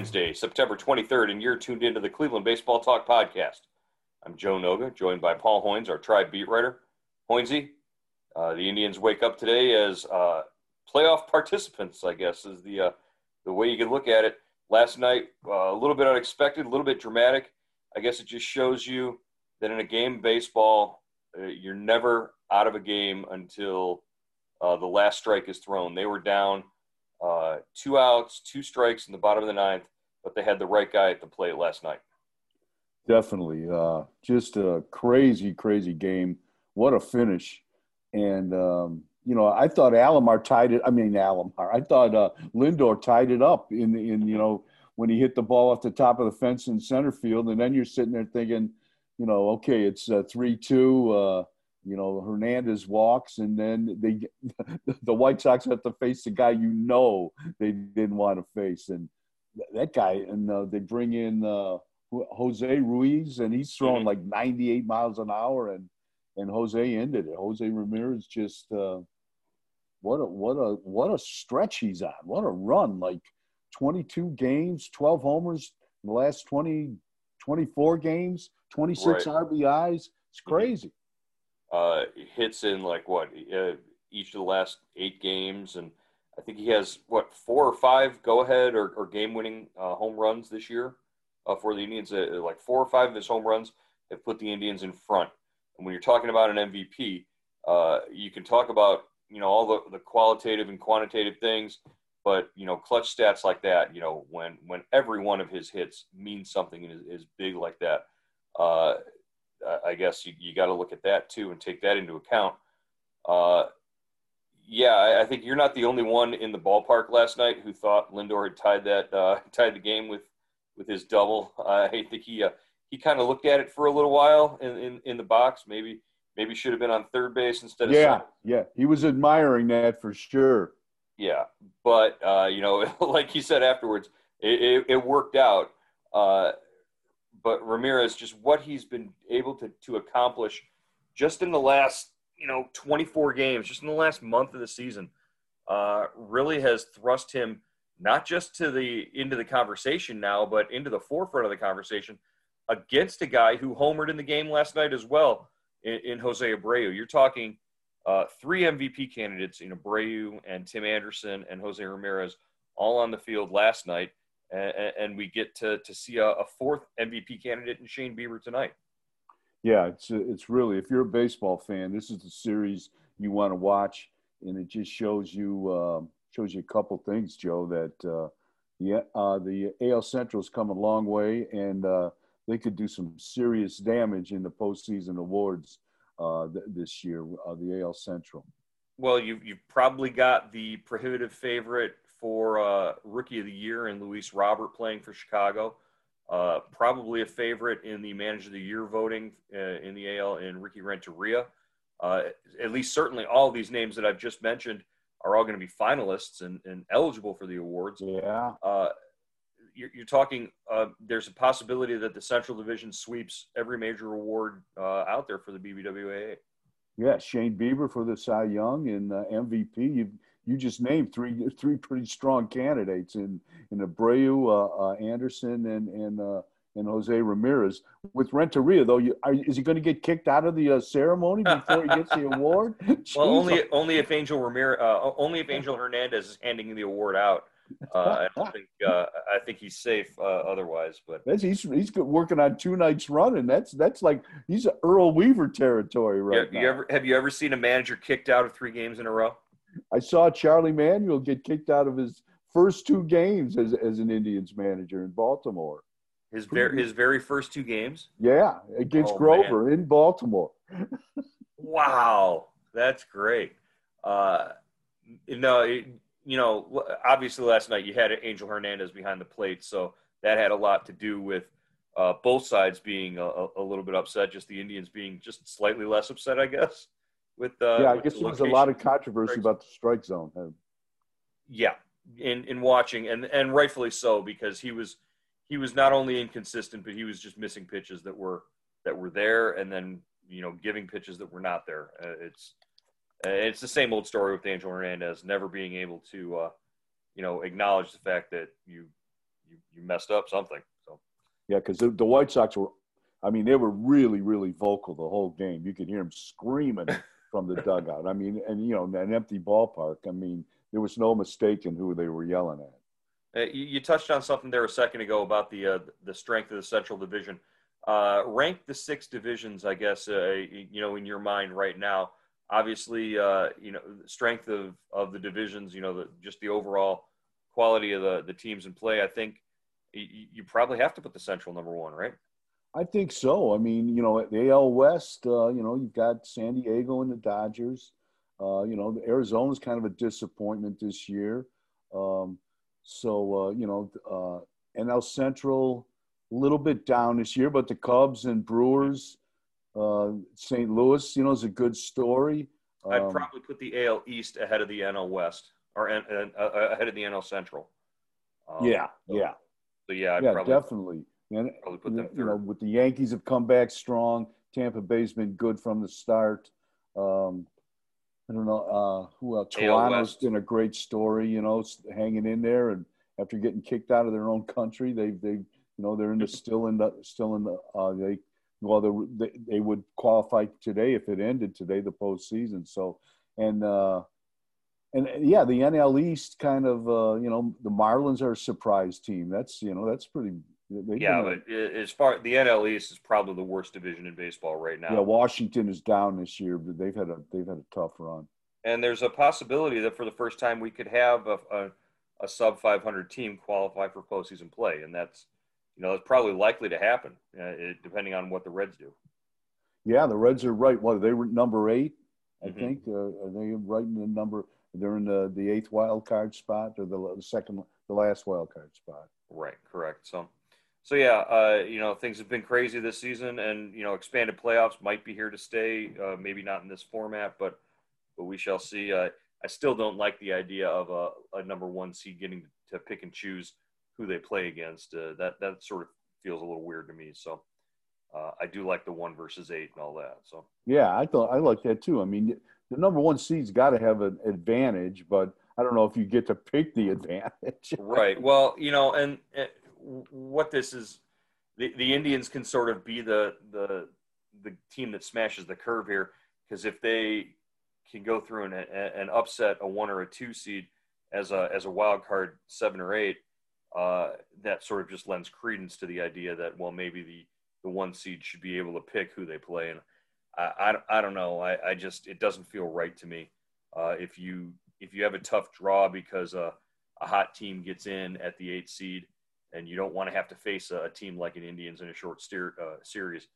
Wednesday, September 23rd, and you're tuned into the Cleveland Baseball Talk podcast. I'm Joe Noga, joined by Paul Hoynes, our tribe beat writer. Hoynesy, uh, the Indians wake up today as uh, playoff participants, I guess, is the, uh, the way you can look at it. Last night, uh, a little bit unexpected, a little bit dramatic. I guess it just shows you that in a game of baseball, uh, you're never out of a game until uh, the last strike is thrown. They were down – uh, two outs, two strikes in the bottom of the ninth, but they had the right guy at the plate last night. Definitely. Uh, just a crazy, crazy game. What a finish. And, um, you know, I thought Alomar tied it. I mean, Alomar. I thought uh, Lindor tied it up in, in, you know, when he hit the ball off the top of the fence in center field. And then you're sitting there thinking, you know, okay, it's uh, 3 2. You know, Hernandez walks, and then they the White Sox have to face the guy you know they didn't want to face, and that guy. And uh, they bring in uh, Jose Ruiz, and he's throwing mm-hmm. like 98 miles an hour, and and Jose ended it. Jose Ramirez just uh, what a what a what a stretch he's on. What a run! Like 22 games, 12 homers in the last 20, 24 games, 26 right. RBIs. It's mm-hmm. crazy uh, hits in like what uh, each of the last eight games, and I think he has what four or five go ahead or, or game winning uh, home runs this year uh, for the Indians. Uh, like four or five of his home runs have put the Indians in front. And when you're talking about an MVP, uh, you can talk about you know all the, the qualitative and quantitative things, but you know clutch stats like that. You know when when every one of his hits means something and is, is big like that. Uh, I guess you, you got to look at that too and take that into account. Uh, yeah, I, I, think you're not the only one in the ballpark last night who thought Lindor had tied that uh, tied the game with with his double. I think he uh, he kind of looked at it for a little while in, in, in the box. Maybe maybe should have been on third base instead of yeah yeah. He was admiring that for sure. Yeah, but uh, you know, like he said afterwards, it, it, it worked out. But Ramirez, just what he's been able to, to accomplish just in the last, you know, 24 games, just in the last month of the season, uh, really has thrust him not just to the into the conversation now, but into the forefront of the conversation against a guy who homered in the game last night as well in, in Jose Abreu. You're talking uh, three MVP candidates in Abreu and Tim Anderson and Jose Ramirez all on the field last night and, and we get to, to see a, a, fourth MVP candidate in Shane Bieber tonight. Yeah, it's it's really if you're a baseball fan, this is the series you want to watch, and it just shows you uh, shows you a couple things, Joe. That uh, the uh, the AL Central's come a long way, and uh, they could do some serious damage in the postseason awards uh, th- this year. Uh, the AL Central. Well, you you've probably got the prohibitive favorite for uh, Rookie of the Year and Luis Robert playing for Chicago. Uh, probably a favorite in the Manager of the Year voting uh, in the AL in Ricky Renteria. Uh, at least, certainly, all these names that I've just mentioned are all going to be finalists and, and, eligible for the awards. Yeah. Uh, you're, you're, talking. Uh, there's a possibility that the Central Division sweeps every major award out there for the BBWAA. Yeah, Shane Bieber for the Cy Young and MVP. You've you just named three three pretty strong candidates in in Abreu, uh, uh, Anderson, and and uh, and Jose Ramirez. With Renteria, though, you, are, is he going to get kicked out of the uh, ceremony before he gets the award? well, only only if Angel Ramirez, uh, only if Angel Hernandez is handing the award out. Uh, I don't think I think he's safe otherwise. But that's, he's he's working on two nights running. That's that's like he's Earl Weaver territory right yeah, you ever have you ever seen a manager kicked out of three games in a row? I saw Charlie Manuel get kicked out of his first two games as, as an Indians manager in Baltimore. His very his very first two games. Yeah, against oh, Grover man. in Baltimore. wow, that's great. Uh, no, it, you know, obviously last night you had Angel Hernandez behind the plate, so that had a lot to do with uh, both sides being a, a, little bit upset. Just the Indians being just slightly less upset, I guess with uh, yeah, I guess the there was a lot of controversy about the strike zone. Yeah, in in watching and and rightfully so because he was he was not only inconsistent but he was just missing pitches that were that were there and then you know giving pitches that were not there. Uh, it's uh, it's the same old story with Angel Hernandez never being able to uh, you know acknowledge the fact that you you you messed up something. So yeah, because the, the White Sox were, I mean, they were really really vocal the whole game. You could hear them screaming from the dugout. I mean, and you know, an empty ballpark. I mean, there was no mistake in who they were yelling at. You, you, touched on something there a second ago about the uh, the strength of the Central Division. Uh, rank the six divisions, I guess, uh, you know, in your mind right now. Obviously, uh, you know, strength of, of the divisions, you know, the, just the overall quality of the, the teams in play. I think you, you probably have to put the Central number one, right? I think so. I mean, you know, at the AL West, uh, you know, you've got San Diego and the Dodgers. Uh, you know, Arizona's kind of a disappointment this year. Um, so, uh, you know, uh, NL Central, a little bit down this year, but the Cubs and Brewers, uh, St. Louis, you know, is a good story. Um, I'd probably put the AL East ahead of the NL West or uh, ahead of the NL Central. Um, yeah, so, yeah. So yeah, I'd yeah, probably, definitely. And you know, with the Yankees have come back strong. Tampa Bay's been good from the start. Um, I don't know uh, who else. Toronto's been a great story, you know, hanging in there, and after getting kicked out of their own country, they they you know they're in the still in the still in the uh, they well they they would qualify today if it ended today the postseason. So and uh, and yeah, the NL East kind of uh, you know the Marlins are a surprise team. That's you know that's pretty yeah, but as far the NL East is probably the worst division in baseball right now. Yeah, Washington is down this year, but they've had a they've had a tough run. And there's a possibility that for the first time we could have a, a, a sub 500 team qualify for postseason play, and that's you know it's probably likely to happen, uh, it, depending on what the Reds do. Yeah, the Reds are right. What they were number eight, I mm-hmm. think. Uh, are they right in the number? They're in the, the eighth wild card spot or the, the second, the last wild card spot. Right, correct. So so yeah, uh, you know things have been crazy this season, and you know expanded playoffs might be here to stay. Uh, maybe not in this format, but but we shall see. Uh, I still don't like the idea of a, a, number one seed getting to pick and choose who they play against. Uh, that that sort of feels a little weird to me. So uh, I do like the one versus eight and all that. So yeah, I thought I like that too. I mean, the number one seed's got to have an advantage, but I don't know if you get to pick the advantage. right. Well, you know, and, and what this is, the, the Indians can sort of be the the the team that smashes the curve here because if they can go through and, and upset a one or a two seed as a as a wild card seven or eight, uh, that sort of just lends credence to the idea that well maybe the the one seed should be able to pick who they play. And I, I, I don't know. I, I just it doesn't feel right to me. Uh, if you if you have a tough draw because uh, a hot team gets in at the eight seed and you don't want to have to face a, a team like an Indians in a short steer, uh, series,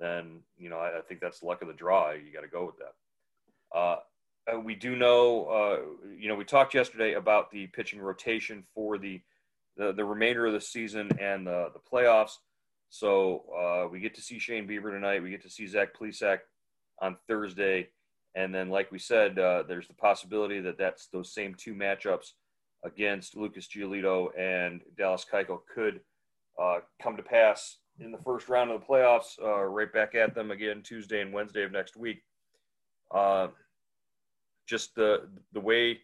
then you know I, I, think that's luck of the draw. You got to go with that. Uh, uh, we do know, uh, you know, we talked yesterday about the pitching rotation for the the, the remainder of the season and the the playoffs. So uh, we get to see Shane Bieber tonight. We get to see Zach Plesac on Thursday, and then, like we said, uh, there's the possibility that that's those same two matchups against Lucas Giolito and Dallas Keuchel could uh, come to pass in the first round of the playoffs. Uh, right back at them again Tuesday and Wednesday of next week. Uh, just the the way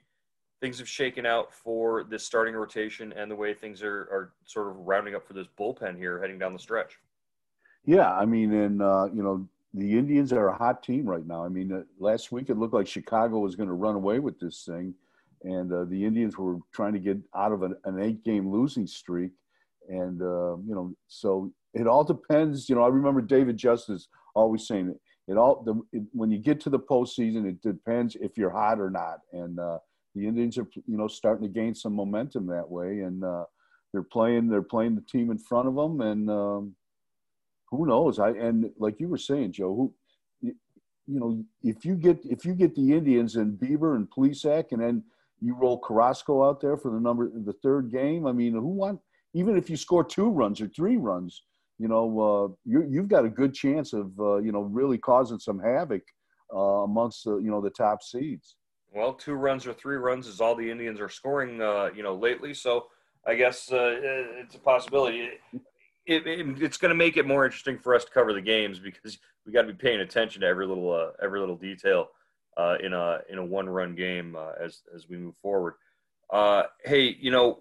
things have shaken out for this starting rotation and the way things are, are sort of rounding up for this bullpen here heading down the stretch. Yeah, I mean, and uh, you know, the Indians are a hot team right now. I mean, uh, last week it looked like Chicago was going to run away with this thing and uh, the Indians were trying to get out of an, an eight-game losing streak, and uh, you know, so it all depends. You know, I remember David Justice always saying it. All the, it, when you get to the postseason, it depends if you're hot or not, and uh, the Indians are you know starting to gain some momentum that way, and uh, they're playing they're playing the team in front of them, and um, who knows? I and like you were saying, Joe, who you know, if you get if you get the Indians and Bieber and Plesac, and then you roll Carrasco out there for the number the third game. I mean, who want even if you score two runs or three runs, you know, uh, you, you've got a good chance of uh, you know really causing some havoc uh, amongst the you know the top seeds. Well, two runs or three runs is all the Indians are scoring, uh, you know, lately. So I guess uh, it's a possibility. It, it, it's going to make it more interesting for us to cover the games because we got to be paying attention to every little uh, every little detail uh, in a in a one run game uh, as as we move forward. Uh, hey, you know,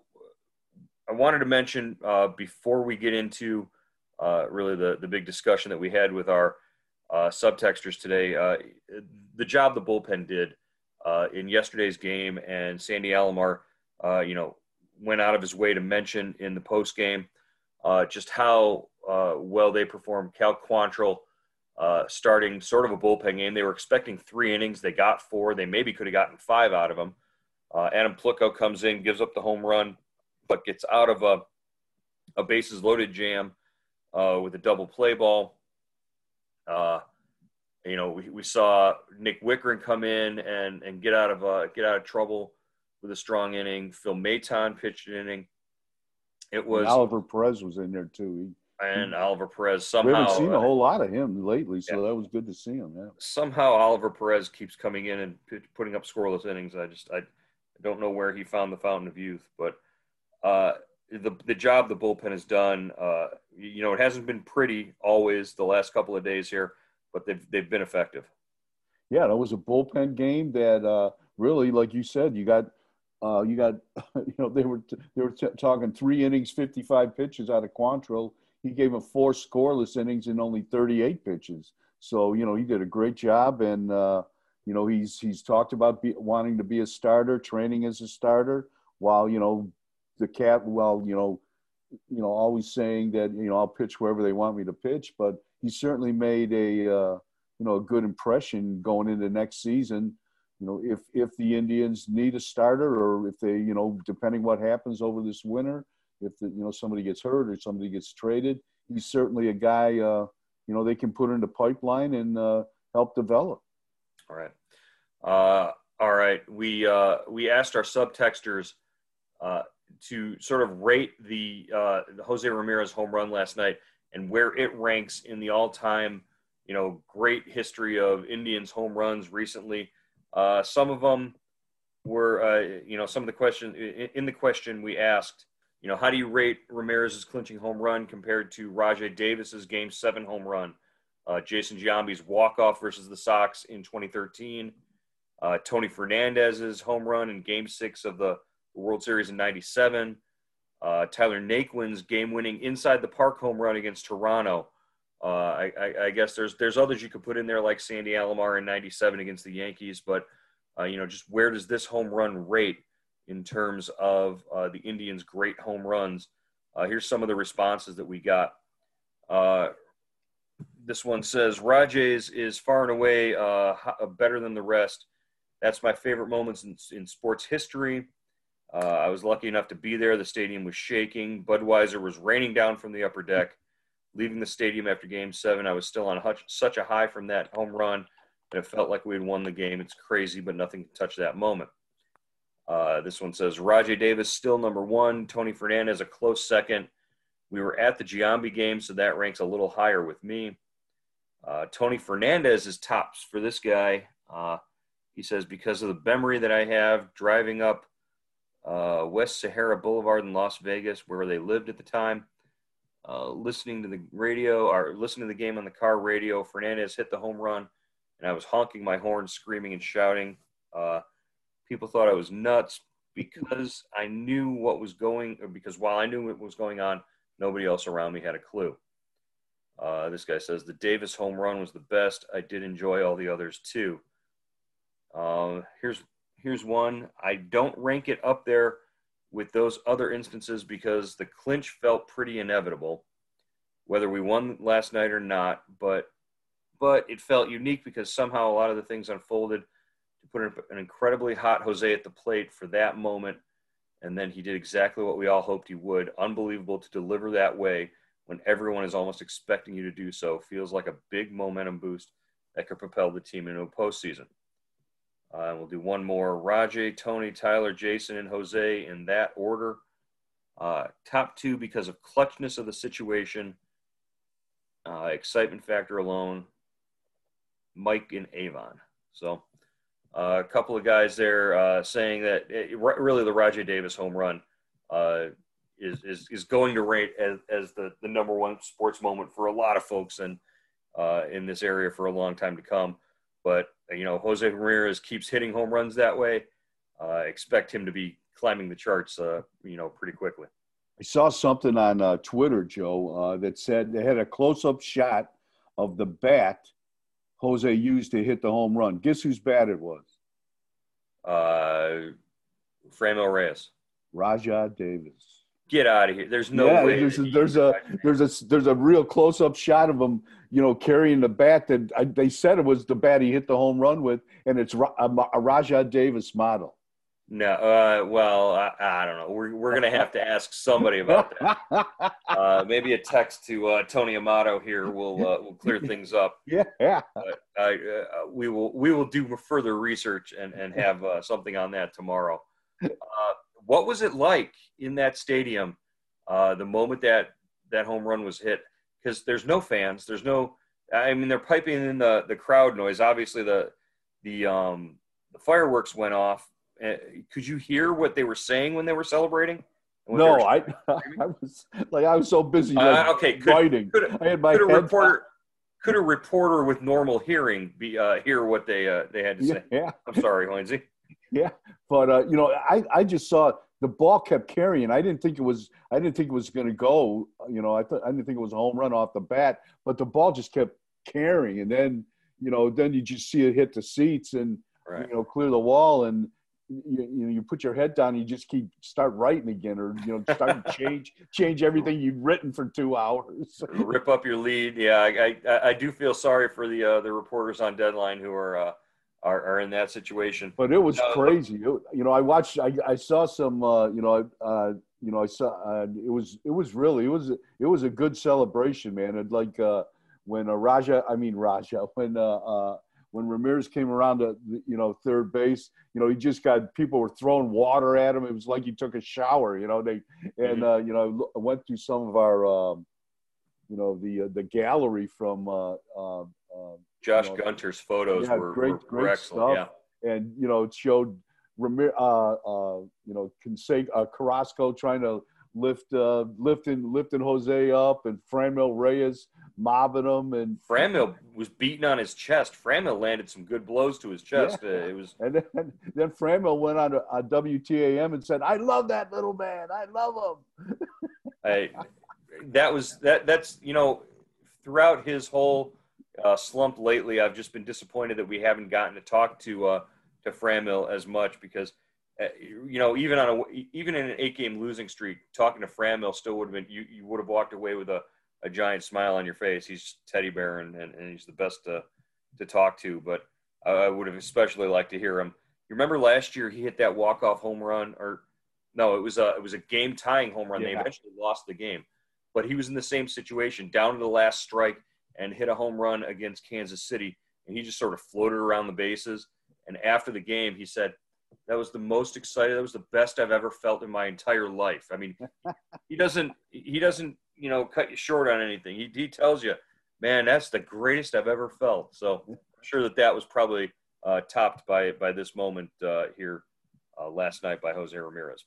I wanted to mention uh, before we get into uh, really the the big discussion that we had with our uh, subtexters today, the job the bullpen did in yesterday's game, and Sandy Alomar, you know, went out of his way to mention in the post game just how well they performed. Cal Quantrill starting sort of a bullpen game. They were expecting three innings. They got four. They maybe could have gotten five out of them. Adam Plutko comes in, gives up the home run but gets out of a, a bases loaded jam uh, with a double play ball. Uh, you know, we, we saw Nick Wittgren come in and, and get out of uh, get out of trouble with a strong inning. Phil Maton pitched an inning. It was and Oliver Perez was in there too. He, and Oliver Perez somehow. We haven't seen a whole lot of him lately, so yeah. that was good to see him. Yeah. Somehow Oliver Perez keeps coming in and p- putting up scoreless innings. I just I don't know where he found the fountain of youth, but uh, the the job the bullpen has done. Uh, you know, it hasn't been pretty always the last couple of days here, but they've they've been effective. Yeah, that was a bullpen game that uh, really, like you said, you got uh, you got you know they were they were t- talking three innings, fifty five pitches out of Quantrill. He gave him four scoreless innings in only thirty eight pitches. So you know he did a great job, and uh, you know he's he's talked about be, wanting to be a starter, training as a starter, while you know the cat, well, you know, you know, always saying that you know I'll pitch wherever they want me to pitch, but he certainly made a uh, you know a good impression going into next season. You know, if if the Indians need a starter, or if they you know depending what happens over this winter, if the, you know somebody gets hurt or somebody gets traded, he's certainly a guy uh, you know they can put in the pipeline and uh, help develop. All right, uh, all right. We uh, we asked our subtexters uh, to sort of rate the, uh, Jose Ramirez home run last night and where it ranks in the all-time, you know, great history of Indians home runs recently. Some of them were, you know, some of the question in the question we asked, you know, how do you rate Ramirez's clinching home run compared to Rajai Davis's Game Seven home run? Uh, Jason Giambi's walk-off versus the Sox in 2013. Uh, Tony Fernandez's home run in Game Six of the World Series in '97. Uh, Tyler Naquin's game-winning inside the park home run against Toronto. Uh, I, I, I, guess there's there's others you could put in there like Sandy Alomar in '97 against the Yankees, but uh, you know, just where does this home run rate in terms of uh, the Indians' great home runs? Uh, here's some of the responses that we got. Uh, this one says Rajai's is far and away better than the rest. That's my favorite moments in, in sports history. Uh, I was lucky enough to be there. The stadium was shaking. Budweiser was raining down from the upper deck. Leaving the stadium after game seven, I was still on such a high from that home run that it felt like we had won the game. It's crazy, but nothing can touch that moment. Uh, this one says Rajai Davis still number one, Tony Fernandez a close second. We were at the Giambi game, so that ranks a little higher with me. Uh, Tony Fernandez is tops for this guy. Uh, he says because of the memory that I have driving up uh, West Sahara Boulevard in Las Vegas, where they lived at the time. Uh, listening to the radio or listening to the game on the car radio, Fernandez hit the home run, and I was honking my horn, screaming and shouting. People thought I was nuts because I knew what was going, or because while I knew what was going on, nobody else around me had a clue. Uh, this guy says the Davis home run was the best. I did enjoy all the others too. Uh, here's here's one. I don't rank it up there with those other instances because the clinch felt pretty inevitable, whether we won last night or not. But but it felt unique because somehow a lot of the things unfolded put an incredibly hot Jose at the plate for that moment. And then he did exactly what we all hoped he would. Unbelievable to deliver that way when everyone is almost expecting you to do so. Feels like a big momentum boost that could propel the team into a postseason. Uh, we'll do one more. Rajai, Tony, Tyler, Jason, and Jose in that order. Uh, top two because of clutchness of the situation, uh, excitement factor alone. Mike and Avon. So uh, a couple of guys there uh, saying that it, really the Rajai Davis home run uh, is, is is going to rate as, as the, the number one sports moment for a lot of folks in in this area for a long time to come. But you know, Jose Ramirez keeps hitting home runs that way. Uh, expect him to be climbing the charts, uh, you know, pretty quickly. I saw something on uh, Twitter, Joe, uh, that said they had a close-up shot of the bat Jose used to hit the home run. Guess whose bat it was? Uh, Franmil Reyes. Rajai Davis. Get out of here! There's no yeah, way. There's a, there's a there's a there's a real close up shot of him, you know, carrying the bat that I, they said it was the bat he hit the home run with, and it's a, a Rajai Davis model. No, uh, well, I, I, don't know. We're we're gonna have to ask somebody about that. uh, maybe a text to uh, Tony Amato here will uh, will clear things up. Yeah, yeah. Uh, we will we will do further research and and have uh, something on that tomorrow. Uh, what was it like in that stadium uh, the moment that that home run was hit? Because there's no fans, there's no. I mean, they're piping in the the crowd noise. Obviously, the the um, the fireworks went off. Uh, could you hear what they were saying when they were celebrating? No, I, I was like I was so busy like, uh, okay, could, writing. Could, I had my could a reporter could a reporter with normal hearing be uh, hear what they uh, they had to say? Yeah, I'm sorry, Hoynesy. Yeah, but uh, you know, I I just saw the ball kept carrying. I didn't think it was I didn't think it was going to go. You know, I thought I didn't think it was a home run off the bat, but the ball just kept carrying, and then you know, then you just see it hit the seats and right. you know clear the wall and you, you know you put your head down you just keep start writing again or you know start to change change everything you've written for two hours. Rip up your lead. Yeah i i, I do feel sorry for the uh, the reporters on deadline who are uh, are, are in that situation. But it was uh, crazy. It, you know i watched i, I saw some uh, you know uh, you know i saw uh, it was it was really it was it was a good celebration man. It like uh when uh, raja i mean raja when uh when Ramirez came around to you know third base, you know he just got people were throwing water at him. It was like he took a shower. You know they and mm-hmm. uh, you know I went through some of our um, you know the uh, the gallery from uh, uh, Josh you know, Gunter's photos yeah, were, great, were, great excellent. Stuff. Yeah, and you know it showed Ramirez, uh, uh, you know Conseg- uh, Carrasco trying to lift uh, lifting lifting Jose up and Franmil Reyes mobbing him and Franmil was beating on his chest. Franmil landed some good blows to his chest. Yeah. Uh, it was and then then Franmil went on a, a, WTAM and said, "I love that little man. I love him." I, that was that that's you know throughout his whole uh, slump lately, I've just been disappointed that we haven't gotten to talk to uh, to Franmil as much because you know, even on a even in an eight game losing streak, talking to Franmil still would have been you, you would have walked away with a, a giant smile on your face. He's teddy bear and, and, and he's the best to to talk to. But I would have especially liked to hear him. You remember last year he hit that walk off home run, or no, it was a it was a game tying home run. Yeah. They eventually lost the game, but he was in the same situation, down to the last strike, and hit a home run against Kansas City, and he just sort of floated around the bases. And after the game, he said, that was the most excited. That was the best I've ever felt in my entire life. I mean, he doesn't he doesn't you know cut you short on anything. He he tells you, man, that's the greatest I've ever felt. So I'm sure that that was probably uh, topped by by this moment uh, here uh, last night by Jose Ramirez.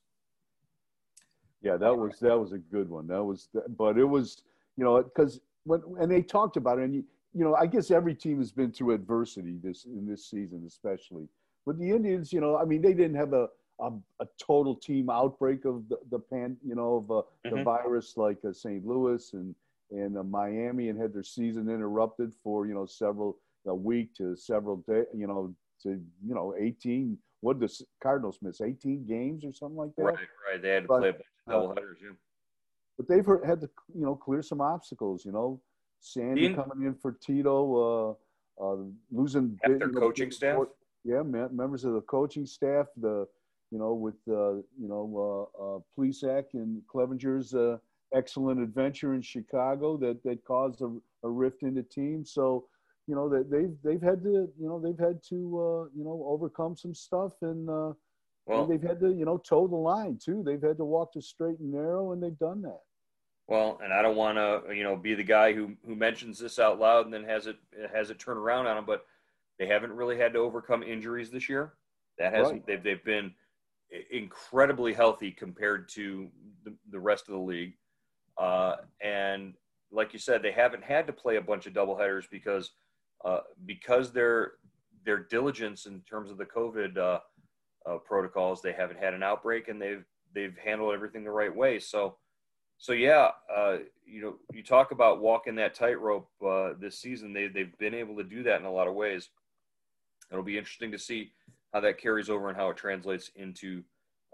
Yeah, that was that was a good one. That was, but it was you know because when and they talked about it, and you, you know I guess every team has been through adversity this in this season, especially but the Indians, you know, I mean, they didn't have a a, a total team outbreak of the, the pan, you know, of uh, mm-hmm. the virus like uh, St. Louis and and uh, Miami, and had their season interrupted for you know several a week to several days, you know, to you know 18. What did the Cardinals miss? 18 games or something like that. Right, right. They had to but, play a bunch of double headers. Yeah. But they've had to you know clear some obstacles. You know, Sandy coming in for Tito, uh, uh, losing their coaching staff yeah, members of the coaching staff, the you know with uh, you know uh, uh, Plesac and Clevenger's uh, excellent adventure in Chicago that that caused a, a rift in the team. So you know that they've they've had to you know they've had to uh, you know overcome some stuff and, uh, well, and they've had to you know toe the line too. They've had to walk the straight and narrow, and they've done that. Well, and I don't want to you know be the guy who who mentions this out loud and then has it has it turn around on them, but they haven't really had to overcome injuries this year. That hasn't. Right. They've they've been incredibly healthy compared to the, the rest of the league. Uh, and like you said, they haven't had to play a bunch of doubleheaders because uh, because their their diligence in terms of the COVID uh, uh, protocols, they haven't had an outbreak and they've they've handled everything the right way. So So yeah, uh, you know, you talk about walking that tightrope uh, this season. They they've been able to do that in a lot of ways. It'll be interesting to see how that carries over and how it translates into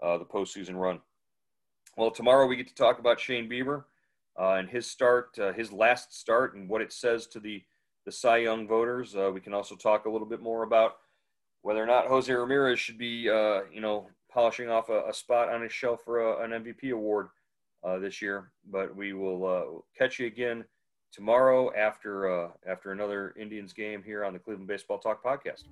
uh, the postseason run. Well, tomorrow we get to talk about Shane Bieber uh, and his start, uh, his last start, and what it says to the the Cy Young voters. Uh, we can also talk a little bit more about whether or not Jose Ramirez should be, uh, you know, polishing off a, a, spot on his shelf for a, an MVP award uh, this year. But we will uh, catch you again tomorrow after uh, after another Indians game here on the Cleveland Baseball Talk podcast.